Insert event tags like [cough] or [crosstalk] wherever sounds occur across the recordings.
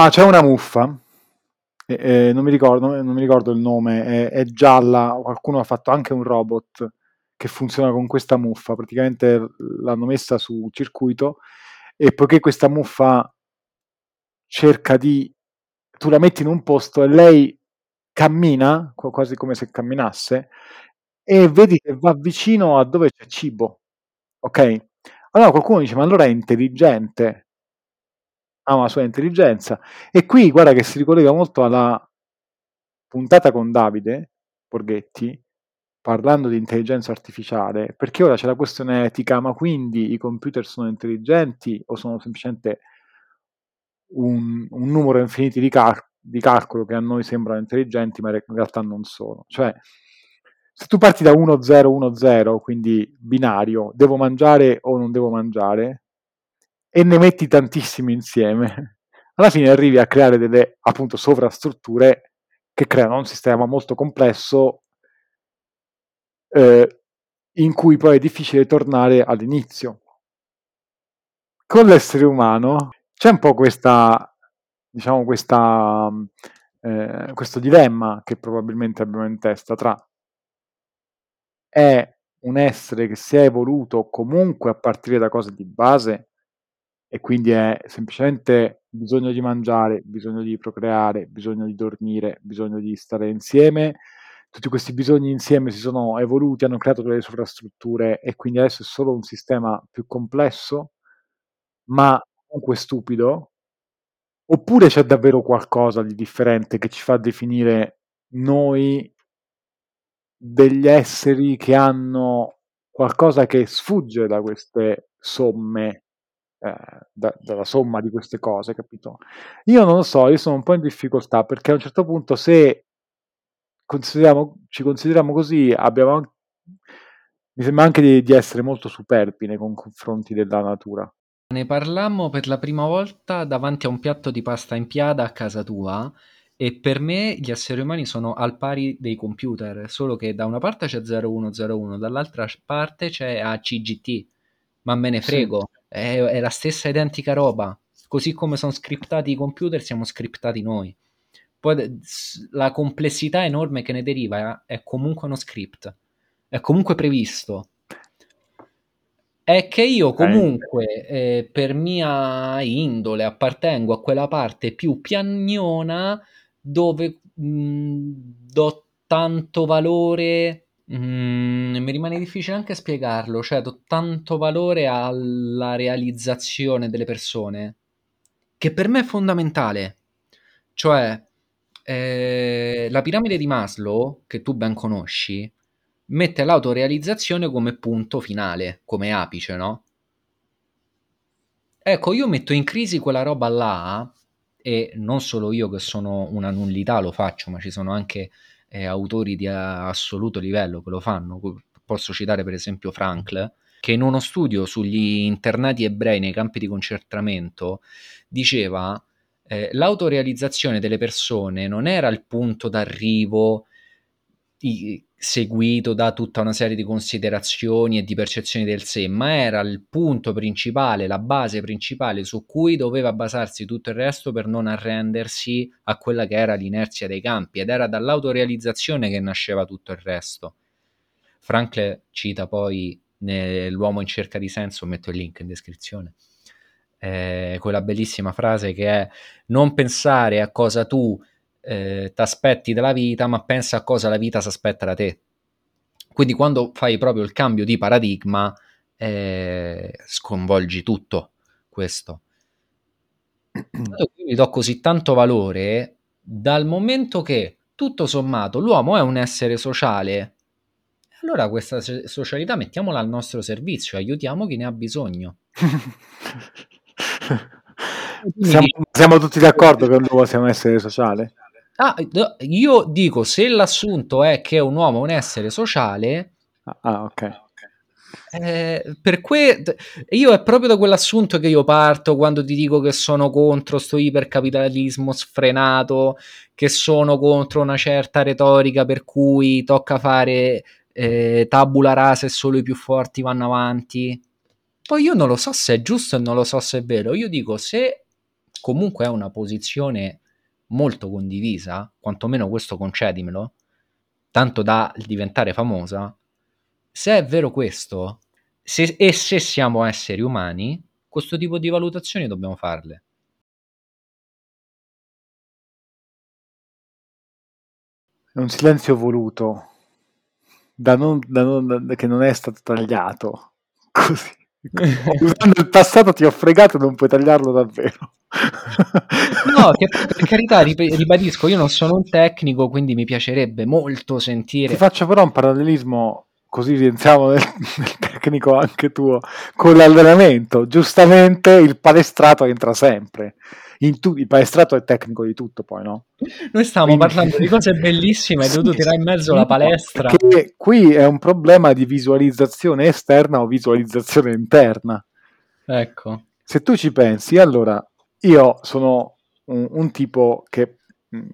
Ah, c'è una muffa, eh, eh, non, mi ricordo, non mi ricordo il nome, è, è gialla, qualcuno ha fatto anche un robot che funziona con questa muffa, praticamente l'hanno messa su circuito e poiché questa muffa cerca di... tu la metti in un posto e lei cammina, quasi come se camminasse, e vedi che va vicino a dove c'è cibo, ok? Allora qualcuno dice, ma allora è intelligente, ha una sua intelligenza. E qui guarda che si ricollega molto alla puntata con Davide Borghetti, parlando di intelligenza artificiale, perché ora c'è la questione etica, ma quindi i computer sono intelligenti o sono semplicemente un, un numero infinito di, cal- di calcolo che a noi sembrano intelligenti, ma in realtà non sono. Cioè, se tu parti da 1, 0, 1, 0, quindi binario, devo mangiare o non devo mangiare, e ne metti tantissimi insieme, alla fine arrivi a creare delle appunto sovrastrutture che creano un sistema molto complesso eh, in cui poi è difficile tornare all'inizio. Con l'essere umano c'è un po' questa, diciamo, questa, eh, questo dilemma che probabilmente abbiamo in testa tra è un essere che si è evoluto comunque a partire da cose di base e quindi è semplicemente bisogno di mangiare, bisogno di procreare, bisogno di dormire, bisogno di stare insieme. Tutti questi bisogni insieme si sono evoluti, hanno creato delle sovrastrutture e quindi adesso è solo un sistema più complesso, ma comunque stupido. Oppure c'è davvero qualcosa di differente che ci fa definire noi degli esseri che hanno qualcosa che sfugge da queste somme eh, da, dalla somma di queste cose, capito? Io non lo so, io sono un po' in difficoltà perché a un certo punto se consideriamo, ci consideriamo così, abbiamo mi sembra anche di, di essere molto superbi nei confronti della natura. Ne parlammo per la prima volta davanti a un piatto di pasta in piada a casa tua e per me gli esseri umani sono al pari dei computer, solo che da una parte c'è 0101, dall'altra parte c'è ACGT, ma me ne frego. Sì è, è la stessa identica roba. Così come sono scriptati i computer, siamo scriptati noi. Poi la complessità enorme che ne deriva è comunque uno script, è comunque previsto. È che io comunque eh, per mia indole appartengo a quella parte più piagnona dove mh, do tanto valore Mm, mi rimane difficile anche spiegarlo, cioè do tanto valore alla realizzazione delle persone, che per me è fondamentale. Cioè, eh, la piramide di Maslow, che tu ben conosci, mette l'autorealizzazione come punto finale, come apice, no? Ecco, io metto in crisi quella roba là, e non solo io che sono una nullità lo faccio, ma ci sono anche eh, autori di assoluto livello che lo fanno. Posso citare per esempio Frankl, che in uno studio sugli internati ebrei nei campi di concentramento diceva eh, l'autorealizzazione delle persone non era il punto d'arrivo seguito da tutta una serie di considerazioni e di percezioni del sé, ma era il punto principale, la base principale su cui doveva basarsi tutto il resto per non arrendersi a quella che era l'inerzia dei campi ed era dall'autorealizzazione che nasceva tutto il resto. Frankl cita poi nell'uomo in cerca di senso, metto il link in descrizione, eh, quella bellissima frase che è non pensare a cosa tu eh, ti aspetti dalla vita, ma pensa a cosa la vita si aspetta da te. Quindi quando fai proprio il cambio di paradigma, eh, sconvolgi tutto questo. Io gli do così tanto valore dal momento che tutto sommato l'uomo è un essere sociale. Allora questa socialità mettiamola al nostro servizio, aiutiamo chi ne ha bisogno. [laughs] siamo, siamo, tutti d'accordo che l'uomo sia un essere sociale? Ah, io dico, se l'assunto è che un uomo è un essere sociale... Ah, ah ok. Eh, per que- io è proprio da quell'assunto che io parto quando ti dico che sono contro sto ipercapitalismo sfrenato, che sono contro una certa retorica per cui tocca fare eh, tabula rasa e solo i più forti vanno avanti. Poi io non lo so se è giusto e non lo so se è vero. Io dico se comunque è una posizione molto condivisa, quantomeno questo concedimelo, tanto da diventare famosa, se è vero questo, se, e se siamo esseri umani, questo tipo di valutazioni dobbiamo farle. È un silenzio voluto, da non, da non, da, che non è stato tagliato. [laughs] Così. [laughs] Usando il passato ti ho fregato, non puoi tagliarlo davvero. [laughs] no, che, per carità, ribadisco, io non sono un tecnico, quindi mi piacerebbe molto sentire. Ti faccio però un parallelismo, così rientriamo nel, [laughs] nel tecnico anche tuo, con l'allenamento. Giustamente il palestrato entra sempre tu- il palestrato è tecnico di tutto poi, no? Noi stavamo Quindi... parlando di cose [laughs] bellissime, hai sì, dovuto tirare in mezzo la palestra. Perché qui è un problema di visualizzazione esterna o visualizzazione interna. Ecco. Se tu ci pensi, allora, io sono un, un tipo che, mh, mm,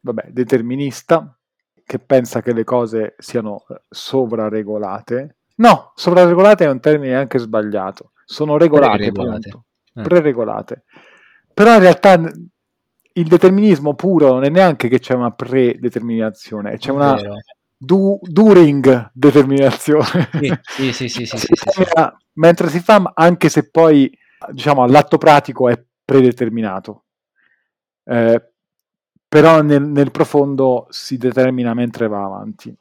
vabbè, determinista, che pensa che le cose siano eh, sovraregolate. No, sovraregolate è un termine anche sbagliato. Sono regolate, pre-regolate. Eh. Pre-regolate. Però in realtà il determinismo puro non è neanche che c'è una predeterminazione, c'è una du- during determinazione. Sì, sì, sì, sì, [laughs] mentre si fa, anche se poi diciamo all'atto pratico è predeterminato. Eh, però nel, nel, profondo si determina mentre va avanti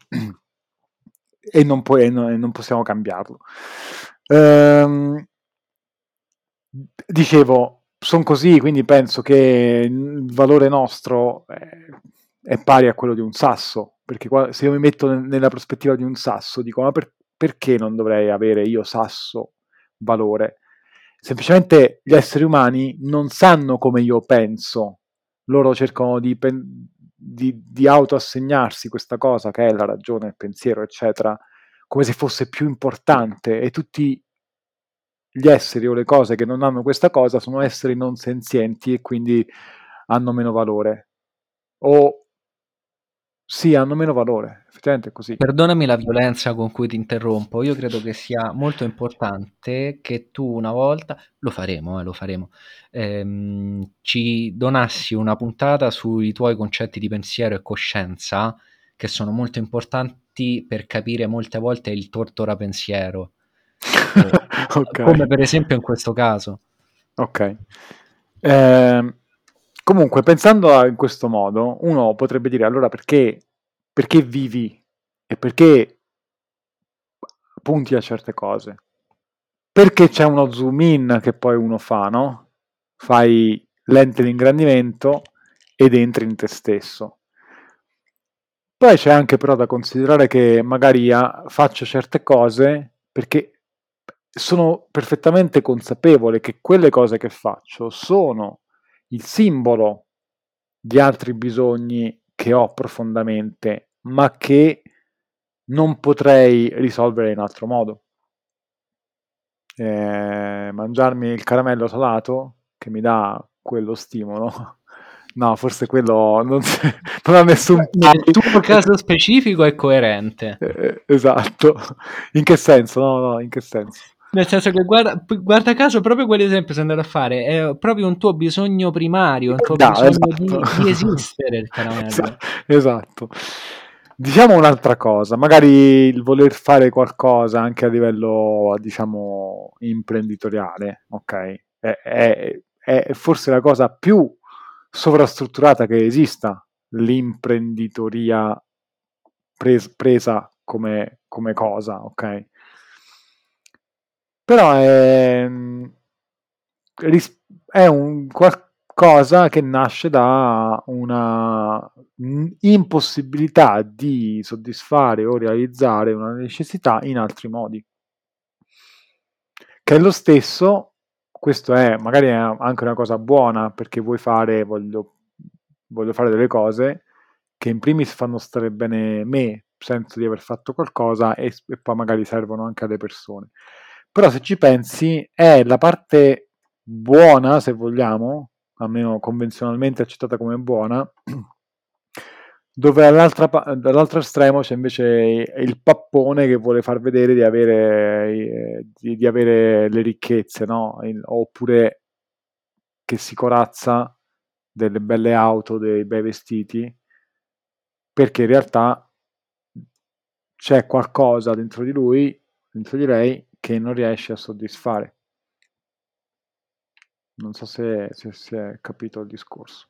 e non, puoi, e non, e non possiamo cambiarlo. Ehm, dicevo, sono così, quindi penso che il valore nostro è, è, pari a quello di un sasso, perché se io mi metto nella prospettiva di un sasso, dico ma per, perché non dovrei avere io sasso valore? Semplicemente gli esseri umani non sanno come io penso, loro cercano di, di, di autoassegnarsi questa cosa che è la ragione, il pensiero, eccetera, come se fosse più importante e tutti gli esseri o le cose che non hanno questa cosa sono esseri non senzienti e quindi hanno meno valore. O sì, hanno meno valore, effettivamente è così. Perdonami la violenza con cui ti interrompo, io credo che sia molto importante che tu una volta, lo faremo, eh, lo faremo, ehm, ci donassi una puntata sui tuoi concetti di pensiero e coscienza, che sono molto importanti per capire molte volte il tortora pensiero okay. come per esempio in questo caso. Ok. Eh, comunque, pensando a, in questo modo, uno potrebbe dire allora perché, perché vivi e perché punti a certe cose? Perché c'è uno zoom in che poi uno fa, no? Fai lente di ingrandimento ed entri in te stesso. Poi c'è anche però da considerare che magari faccio certe cose perché sono perfettamente consapevole che quelle cose che faccio sono il simbolo di altri bisogni che ho profondamente, ma che non potrei risolvere in altro modo. Eh, mangiarmi il caramello salato che mi dà quello stimolo. [laughs] No, forse quello non, [laughs] non ha nessun... Nel tuo caso specifico è coerente. Eh, esatto. In che senso? No, no, in che senso? Nel senso che guarda, guarda caso proprio quell'esempio se andare a fare è proprio un tuo bisogno primario, un tuo no, bisogno esatto. di, di, [laughs] esistere il caramello. Esatto. Diciamo un'altra cosa, magari il voler fare qualcosa anche a livello, diciamo, imprenditoriale, ok? È, è, è forse la cosa più sovrastrutturata che esista, l'imprenditoria pres- presa come, come cosa, ok? Però è, è un qualcosa che nasce da una impossibilità di soddisfare o realizzare una necessità in altri modi. Che è lo stesso, questo è magari è anche una cosa buona perché vuoi fare, voglio, voglio fare delle cose che in primis fanno stare bene me, senso di aver fatto qualcosa e, e poi magari servono anche alle persone. Però se ci pensi è la parte buona, se vogliamo, almeno convenzionalmente accettata come buona, [clears throat] dove dall'altro estremo c'è invece il pappone che vuole far vedere di avere, di, di avere le ricchezze, no? oppure che si corazza delle belle auto, dei bei vestiti, perché in realtà c'è qualcosa dentro di lui, dentro di lei, che non riesce a soddisfare. Non so se, se si è capito il discorso.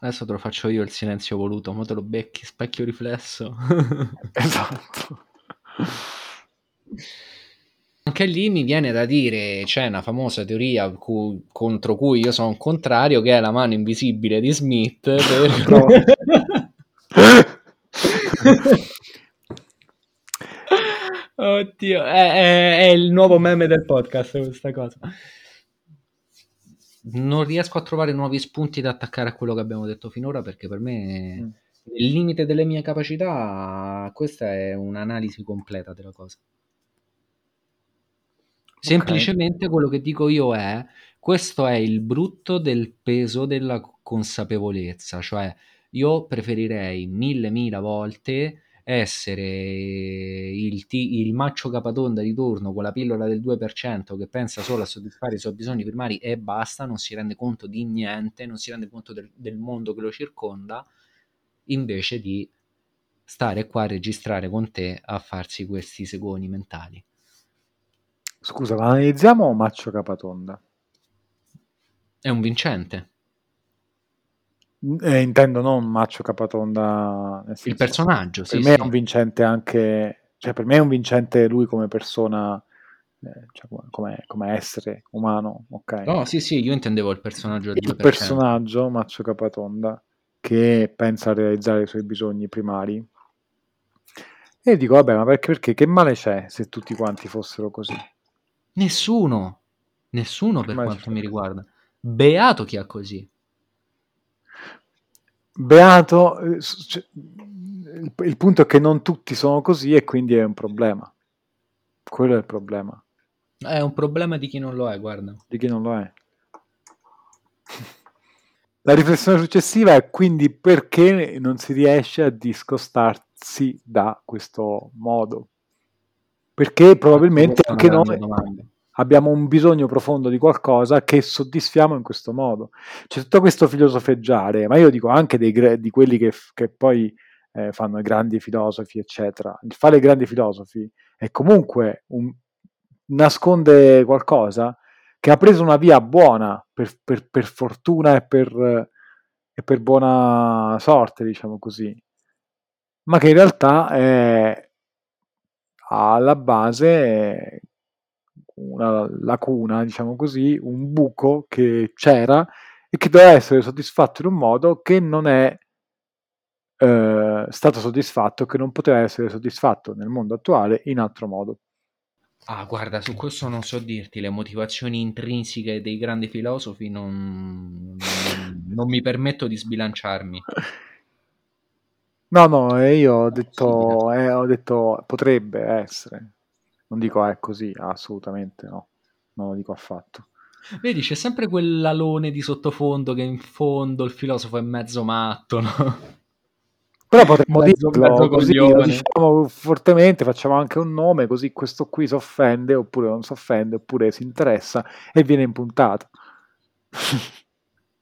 Adesso te lo faccio io il silenzio voluto, ma te lo becchi, specchio riflesso. [laughs] [laughs] esatto. Anche lì mi viene da dire, c'è una famosa teoria cu- contro cui io sono contrario, che è la mano invisibile di Smith. Per... [laughs] Oddio, è, è, è, il nuovo meme del podcast questa cosa. Non riesco a trovare nuovi spunti da attaccare a quello che abbiamo detto finora perché per me, mm. nel limite delle mie capacità, questa è un'analisi completa della cosa. Semplicemente okay. quello che dico io è, questo è il brutto del peso della consapevolezza, cioè io preferirei mille mila volte essere il, t- il macho capatonda di turno con la pillola del 2% che pensa solo a soddisfare i suoi bisogni primari e basta, non si rende conto di niente, non si rende conto del, del mondo che lo circonda, invece di stare qua a registrare con te a farsi questi segoni mentali. Scusa, ma analizziamo Maccio Capatonda? È un vincente. Eh, intendo non Maccio Capatonda. Senso, il personaggio, per sì. me sì. è un vincente anche... Cioè, per me è un vincente lui come persona, eh, cioè, come, come, essere umano, ok? No, sì, sì, io intendevo il personaggio Il personaggio, Maccio Capatonda, che pensa a realizzare i suoi bisogni primari. E dico, vabbè, ma perché, perché che male c'è se tutti quanti fossero così? Nessuno, nessuno per quanto mi riguarda. Beato chi ha così. Beato, eh, cioè, il, il, punto è che non tutti sono così e quindi è un problema. Quello è il problema. È un problema di chi non lo è, guarda. Di chi non lo è. [laughs] La riflessione successiva è quindi perché non si riesce a discostarsi da questo modo perché probabilmente anche noi domanda. Abbiamo un bisogno profondo di qualcosa che soddisfiamo in questo modo. C'è tutto questo filosofeggiare, ma io dico anche dei, di quelli che, che poi eh, fanno i grandi filosofi, eccetera. Il fare i grandi filosofi è comunque un, nasconde qualcosa che ha preso una via buona per, per, per fortuna e per, e per buona sorte, diciamo così, ma che in realtà è alla base una lacuna, diciamo così, un buco che c'era e che doveva essere soddisfatto in un modo che non è eh, stato soddisfatto, che non poteva essere soddisfatto nel mondo attuale in altro modo. Ah, guarda, su questo non so dirti, le motivazioni intrinseche dei grandi filosofi non, non, non mi permetto di sbilanciarmi. No, no, io ho detto, eh, ho detto potrebbe essere. Non dico è così, assolutamente no. Non lo dico affatto. Vedi, c'è sempre quell'alone di sottofondo che in fondo il filosofo è mezzo matto, no? Però potremmo mezzo, dirlo mezzo così, lo diciamo fortemente, facciamo anche un nome, così questo qui si offende, oppure non si offende, oppure si interessa e viene impuntato.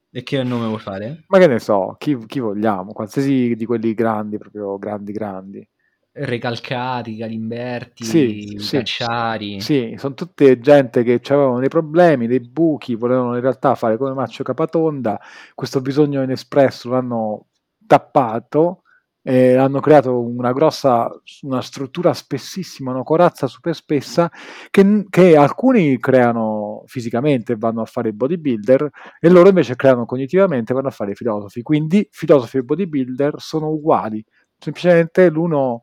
E che nome vuoi fare? Ma che ne so, chi, chi vogliamo, qualsiasi di quelli grandi, proprio grandi grandi. Recalcati, Galimberti, sì, Cacciari. Sì, sono tutte gente che avevano dei problemi, dei buchi, volevano in realtà fare come Maccio Capatonda, questo bisogno inespresso l'hanno tappato eh, hanno creato una grossa una struttura spessissima, una corazza super spessa che, che, alcuni creano fisicamente e vanno a fare i bodybuilder e loro invece creano cognitivamente e vanno a fare i filosofi. Quindi filosofi e bodybuilder sono uguali, semplicemente l'uno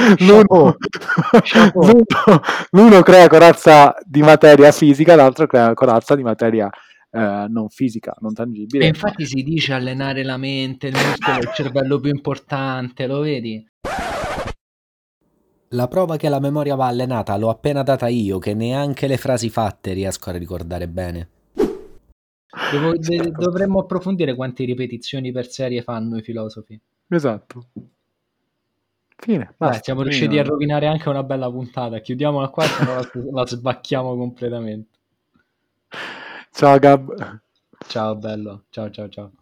[laughs] L'uno, l'uno, l'uno, crea corazza di materia fisica, l'altro crea corazza di materia eh, non fisica, non tangibile. E infatti si dice allenare la mente, il muscolo il cervello più importante, lo vedi? La prova che la memoria va allenata l'ho appena data io, che neanche le frasi fatte riesco a ricordare bene. Devo, de- dovremmo approfondire quante ripetizioni per serie fanno i filosofi. Esatto. Fine. Basta, Beh, siamo riusciti fine. a rovinare anche una bella puntata. Chiudiamola qua, se no la, la sbacchiamo completamente. Ciao Gab. Ciao bello. Ciao ciao ciao.